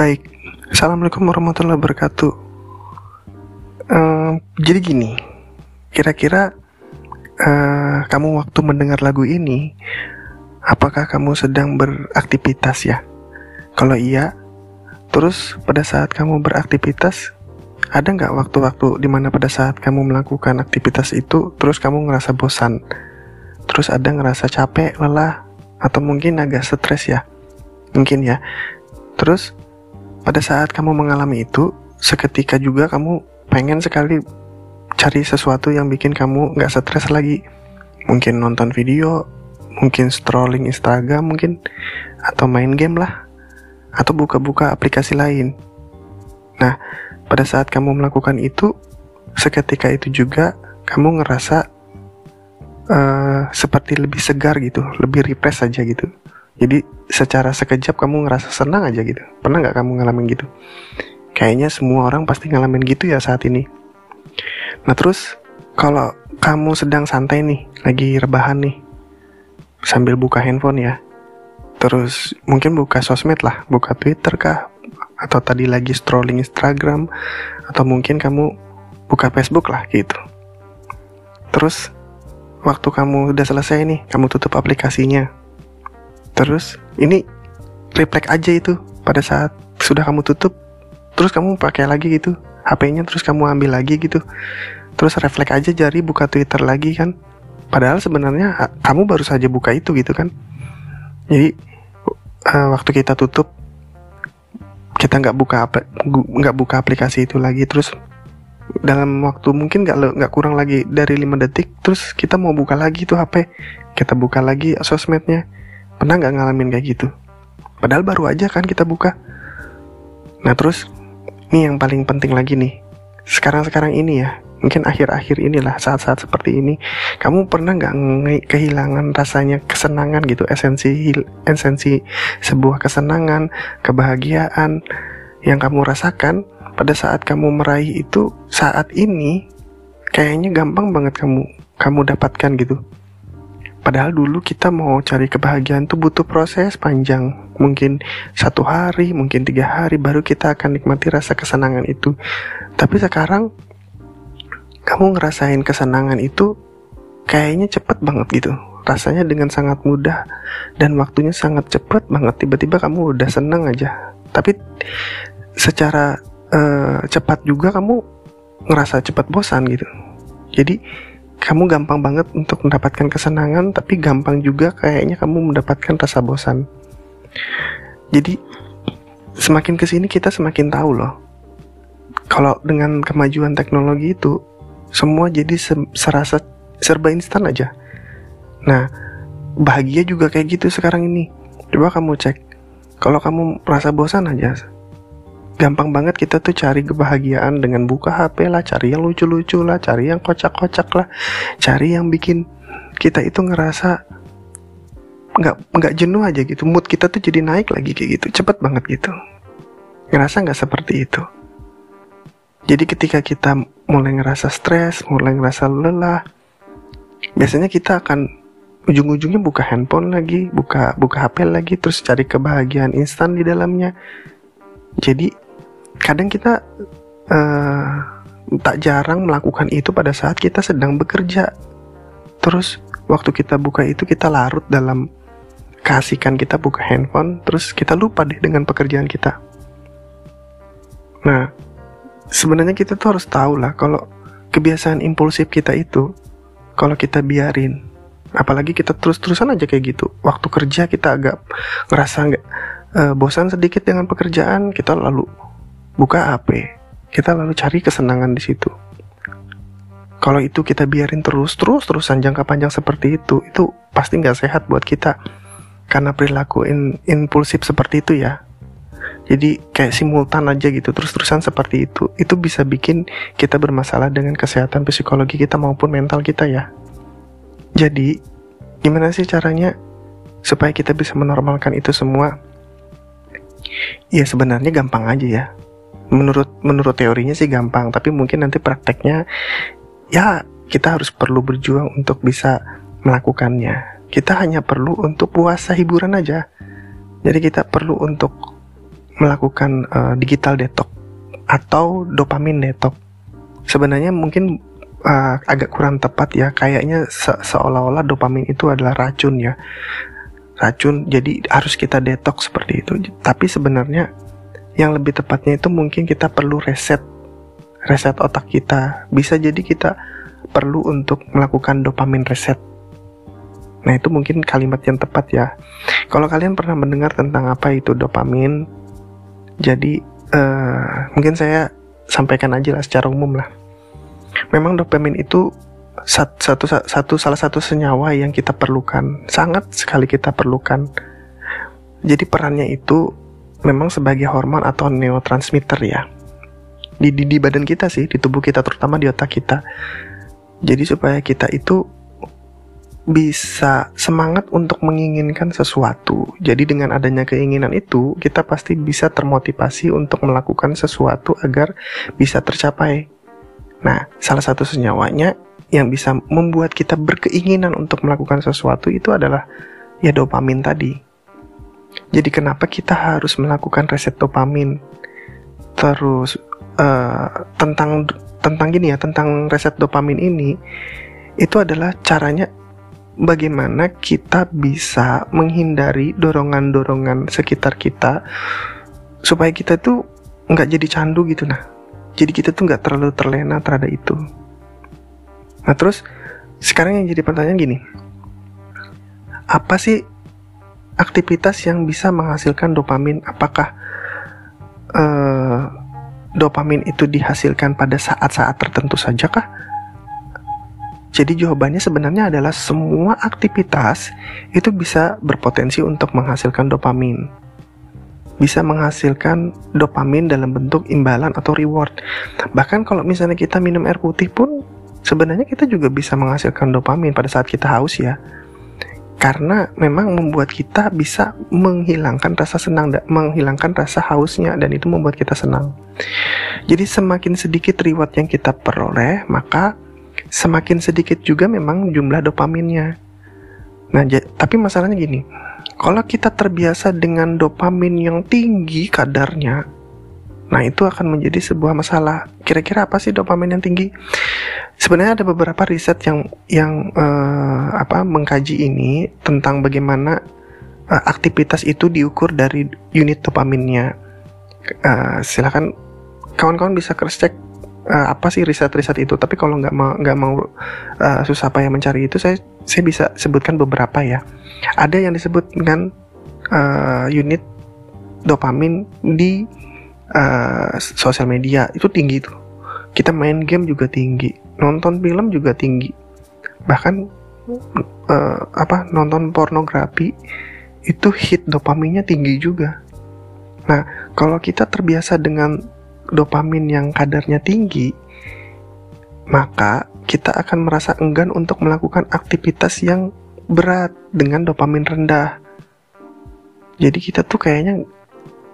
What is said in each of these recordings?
Baik, Assalamualaikum warahmatullahi wabarakatuh. Uh, jadi gini, kira-kira uh, kamu waktu mendengar lagu ini, apakah kamu sedang beraktivitas ya? Kalau iya, terus pada saat kamu beraktivitas, ada nggak waktu-waktu di mana pada saat kamu melakukan aktivitas itu, terus kamu ngerasa bosan, terus ada ngerasa capek, lelah, atau mungkin agak stres ya? Mungkin ya. Terus pada saat kamu mengalami itu, seketika juga kamu pengen sekali cari sesuatu yang bikin kamu nggak stres lagi. Mungkin nonton video, mungkin scrolling Instagram mungkin, atau main game lah, atau buka-buka aplikasi lain. Nah, pada saat kamu melakukan itu, seketika itu juga kamu ngerasa uh, seperti lebih segar gitu, lebih refresh aja gitu. Jadi secara sekejap kamu ngerasa senang aja gitu. Pernah nggak kamu ngalamin gitu? Kayaknya semua orang pasti ngalamin gitu ya saat ini. Nah terus kalau kamu sedang santai nih, lagi rebahan nih, sambil buka handphone ya, terus mungkin buka sosmed lah, buka Twitter kah, atau tadi lagi scrolling Instagram, atau mungkin kamu buka Facebook lah gitu. Terus waktu kamu udah selesai nih, kamu tutup aplikasinya, Terus ini refleks aja itu pada saat sudah kamu tutup, terus kamu pakai lagi gitu HP-nya, terus kamu ambil lagi gitu, terus refleks aja jari buka Twitter lagi kan. Padahal sebenarnya kamu baru saja buka itu gitu kan. Jadi uh, waktu kita tutup kita nggak buka nggak buka aplikasi itu lagi terus dalam waktu mungkin nggak nggak kurang lagi dari 5 detik terus kita mau buka lagi tuh HP kita buka lagi sosmednya Pernah nggak ngalamin kayak gitu? Padahal baru aja kan kita buka. Nah terus, ini yang paling penting lagi nih. Sekarang-sekarang ini ya, mungkin akhir-akhir inilah saat-saat seperti ini, kamu pernah nggak kehilangan rasanya kesenangan gitu, esensi esensi sebuah kesenangan, kebahagiaan yang kamu rasakan pada saat kamu meraih itu saat ini kayaknya gampang banget kamu kamu dapatkan gitu Padahal dulu kita mau cari kebahagiaan tuh butuh proses panjang. Mungkin satu hari, mungkin tiga hari baru kita akan nikmati rasa kesenangan itu. Tapi sekarang kamu ngerasain kesenangan itu kayaknya cepet banget gitu. Rasanya dengan sangat mudah dan waktunya sangat cepet banget. Tiba-tiba kamu udah seneng aja. Tapi secara uh, cepat juga kamu ngerasa cepat bosan gitu. Jadi kamu gampang banget untuk mendapatkan kesenangan, tapi gampang juga kayaknya kamu mendapatkan rasa bosan. Jadi semakin ke sini kita semakin tahu loh, kalau dengan kemajuan teknologi itu semua jadi serasa serba instan aja. Nah, bahagia juga kayak gitu sekarang ini. Coba kamu cek, kalau kamu merasa bosan aja, gampang banget kita tuh cari kebahagiaan dengan buka HP lah, cari yang lucu-lucu lah, cari yang kocak-kocak lah, cari yang bikin kita itu ngerasa nggak nggak jenuh aja gitu, mood kita tuh jadi naik lagi kayak gitu, cepet banget gitu. Ngerasa nggak seperti itu? Jadi ketika kita mulai ngerasa stres, mulai ngerasa lelah, biasanya kita akan ujung-ujungnya buka handphone lagi, buka buka HP lagi, terus cari kebahagiaan instan di dalamnya. Jadi kadang kita uh, tak jarang melakukan itu pada saat kita sedang bekerja. Terus waktu kita buka itu kita larut dalam kasihkan kita buka handphone, terus kita lupa deh dengan pekerjaan kita. Nah, sebenarnya kita tuh harus tahu lah kalau kebiasaan impulsif kita itu kalau kita biarin apalagi kita terus-terusan aja kayak gitu waktu kerja kita agak ngerasa nggak uh, bosan sedikit dengan pekerjaan kita lalu buka HP, kita lalu cari kesenangan di situ. Kalau itu kita biarin terus, terus, terusan jangka panjang seperti itu, itu pasti nggak sehat buat kita. Karena perilaku in, impulsif seperti itu ya. Jadi kayak simultan aja gitu, terus-terusan seperti itu. Itu bisa bikin kita bermasalah dengan kesehatan psikologi kita maupun mental kita ya. Jadi, gimana sih caranya supaya kita bisa menormalkan itu semua? Ya sebenarnya gampang aja ya menurut menurut teorinya sih gampang tapi mungkin nanti prakteknya ya kita harus perlu berjuang untuk bisa melakukannya kita hanya perlu untuk puasa hiburan aja jadi kita perlu untuk melakukan uh, digital detox atau dopamin detox. Sebenarnya mungkin uh, agak kurang tepat ya, kayaknya se seolah-olah dopamin itu adalah racun ya. Racun, jadi harus kita detox seperti itu. Tapi sebenarnya yang lebih tepatnya itu mungkin kita perlu reset reset otak kita. Bisa jadi kita perlu untuk melakukan dopamin reset. Nah, itu mungkin kalimat yang tepat ya. Kalau kalian pernah mendengar tentang apa itu dopamin, jadi uh, mungkin saya sampaikan aja lah secara umum lah. Memang dopamin itu satu, satu salah satu senyawa yang kita perlukan, sangat sekali kita perlukan. Jadi perannya itu memang sebagai hormon atau neurotransmitter ya. Di, di di badan kita sih, di tubuh kita terutama di otak kita. Jadi supaya kita itu bisa semangat untuk menginginkan sesuatu. Jadi dengan adanya keinginan itu, kita pasti bisa termotivasi untuk melakukan sesuatu agar bisa tercapai. Nah, salah satu senyawanya yang bisa membuat kita berkeinginan untuk melakukan sesuatu itu adalah ya dopamin tadi. Jadi kenapa kita harus melakukan reset dopamin? Terus uh, tentang tentang gini ya, tentang reset dopamin ini itu adalah caranya bagaimana kita bisa menghindari dorongan-dorongan sekitar kita supaya kita tuh nggak jadi candu gitu nah. Jadi kita tuh nggak terlalu terlena terhadap itu. Nah terus sekarang yang jadi pertanyaan gini. Apa sih aktivitas yang bisa menghasilkan dopamin apakah uh, dopamin itu dihasilkan pada saat-saat tertentu saja kah jadi jawabannya sebenarnya adalah semua aktivitas itu bisa berpotensi untuk menghasilkan dopamin. Bisa menghasilkan dopamin dalam bentuk imbalan atau reward. Bahkan kalau misalnya kita minum air putih pun sebenarnya kita juga bisa menghasilkan dopamin pada saat kita haus ya. Karena memang membuat kita bisa menghilangkan rasa senang, menghilangkan rasa hausnya dan itu membuat kita senang. Jadi semakin sedikit reward yang kita peroleh, maka semakin sedikit juga memang jumlah dopaminnya. Nah, tapi masalahnya gini, kalau kita terbiasa dengan dopamin yang tinggi kadarnya, nah itu akan menjadi sebuah masalah. Kira-kira apa sih dopamin yang tinggi? Sebenarnya ada beberapa riset yang yang uh, apa mengkaji ini tentang bagaimana uh, aktivitas itu diukur dari unit dopaminnya. Uh, silakan kawan-kawan bisa cross check uh, apa sih riset-riset itu tapi kalau nggak mau nggak mau uh, susah payah mencari itu saya saya bisa sebutkan beberapa ya ada yang disebut dengan uh, unit dopamin di uh, sosial media itu tinggi tuh. Kita main game juga tinggi nonton film juga tinggi. Bahkan uh, apa nonton pornografi itu hit dopaminnya tinggi juga. Nah kalau kita terbiasa dengan dopamin yang kadarnya tinggi, maka kita akan merasa enggan untuk melakukan aktivitas yang berat dengan dopamin rendah. Jadi kita tuh kayaknya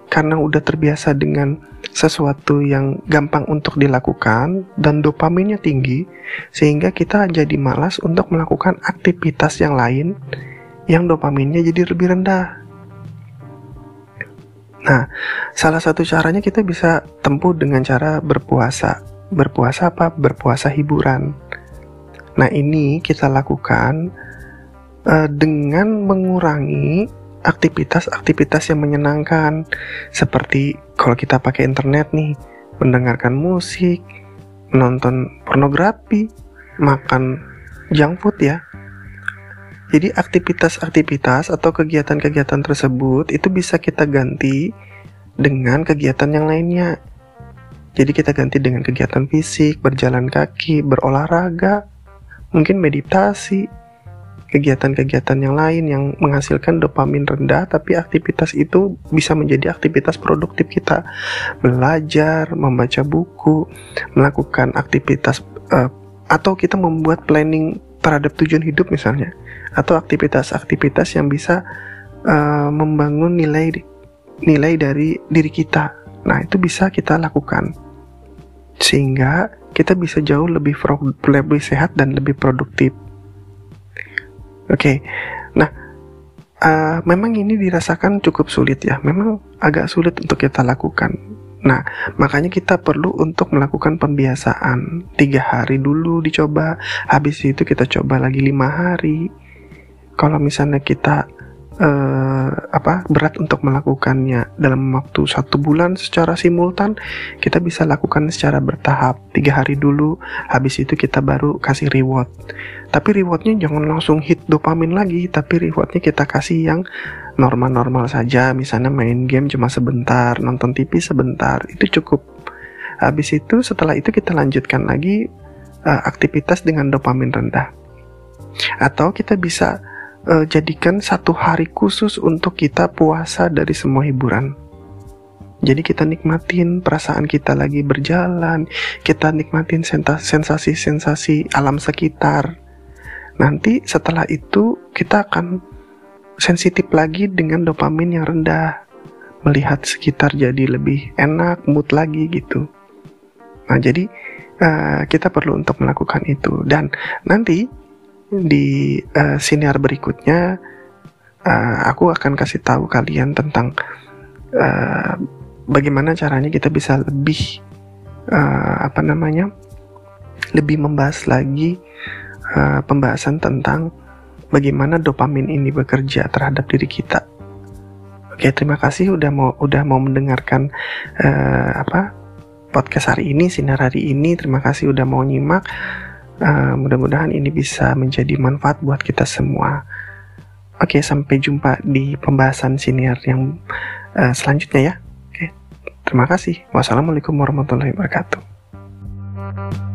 karena udah terbiasa dengan sesuatu yang gampang untuk dilakukan dan dopaminnya tinggi sehingga kita jadi malas untuk melakukan aktivitas yang lain yang dopaminnya jadi lebih rendah. Nah, salah satu caranya kita bisa tempuh dengan cara berpuasa. Berpuasa apa? Berpuasa hiburan. Nah, ini kita lakukan uh, dengan mengurangi aktivitas-aktivitas yang menyenangkan seperti kalau kita pakai internet nih, mendengarkan musik, menonton pornografi, makan junk food ya. Jadi aktivitas-aktivitas atau kegiatan-kegiatan tersebut itu bisa kita ganti dengan kegiatan yang lainnya. Jadi kita ganti dengan kegiatan fisik, berjalan kaki, berolahraga, mungkin meditasi, kegiatan-kegiatan yang lain yang menghasilkan dopamin rendah tapi aktivitas itu bisa menjadi aktivitas produktif kita belajar membaca buku melakukan aktivitas uh, atau kita membuat planning terhadap tujuan hidup misalnya atau aktivitas-aktivitas yang bisa uh, membangun nilai nilai dari diri kita. Nah, itu bisa kita lakukan sehingga kita bisa jauh lebih lebih sehat dan lebih produktif. Oke. Okay. Nah, uh, memang ini dirasakan cukup sulit ya. Memang agak sulit untuk kita lakukan. Nah, makanya kita perlu untuk melakukan pembiasaan tiga hari dulu dicoba, habis itu kita coba lagi lima hari. Kalau misalnya kita uh, apa berat untuk melakukannya. Dalam waktu satu bulan secara simultan kita bisa lakukan secara bertahap. Tiga hari dulu habis itu kita baru kasih reward. Tapi rewardnya jangan langsung hit dopamin lagi tapi rewardnya kita kasih yang normal-normal saja. Misalnya main game cuma sebentar nonton TV sebentar itu cukup. Habis itu setelah itu kita lanjutkan lagi uh, aktivitas dengan dopamin rendah. Atau kita bisa uh, jadikan satu hari khusus untuk kita puasa dari semua hiburan. Jadi kita nikmatin perasaan kita lagi berjalan, kita nikmatin sensasi-sensasi alam sekitar. Nanti setelah itu kita akan sensitif lagi dengan dopamin yang rendah. Melihat sekitar jadi lebih enak, mood lagi gitu. Nah, jadi uh, kita perlu untuk melakukan itu dan nanti di uh, siniar berikutnya uh, aku akan kasih tahu kalian tentang uh, bagaimana caranya kita bisa lebih uh, apa namanya lebih membahas lagi uh, pembahasan tentang bagaimana dopamin ini bekerja terhadap diri kita. Oke, terima kasih udah mau udah mau mendengarkan uh, apa podcast hari ini, sinar hari ini. Terima kasih udah mau nyimak. Uh, mudah-mudahan ini bisa menjadi manfaat buat kita semua. Oke, sampai jumpa di pembahasan siniar yang uh, selanjutnya ya. Oke, terima kasih. Wassalamualaikum warahmatullahi wabarakatuh.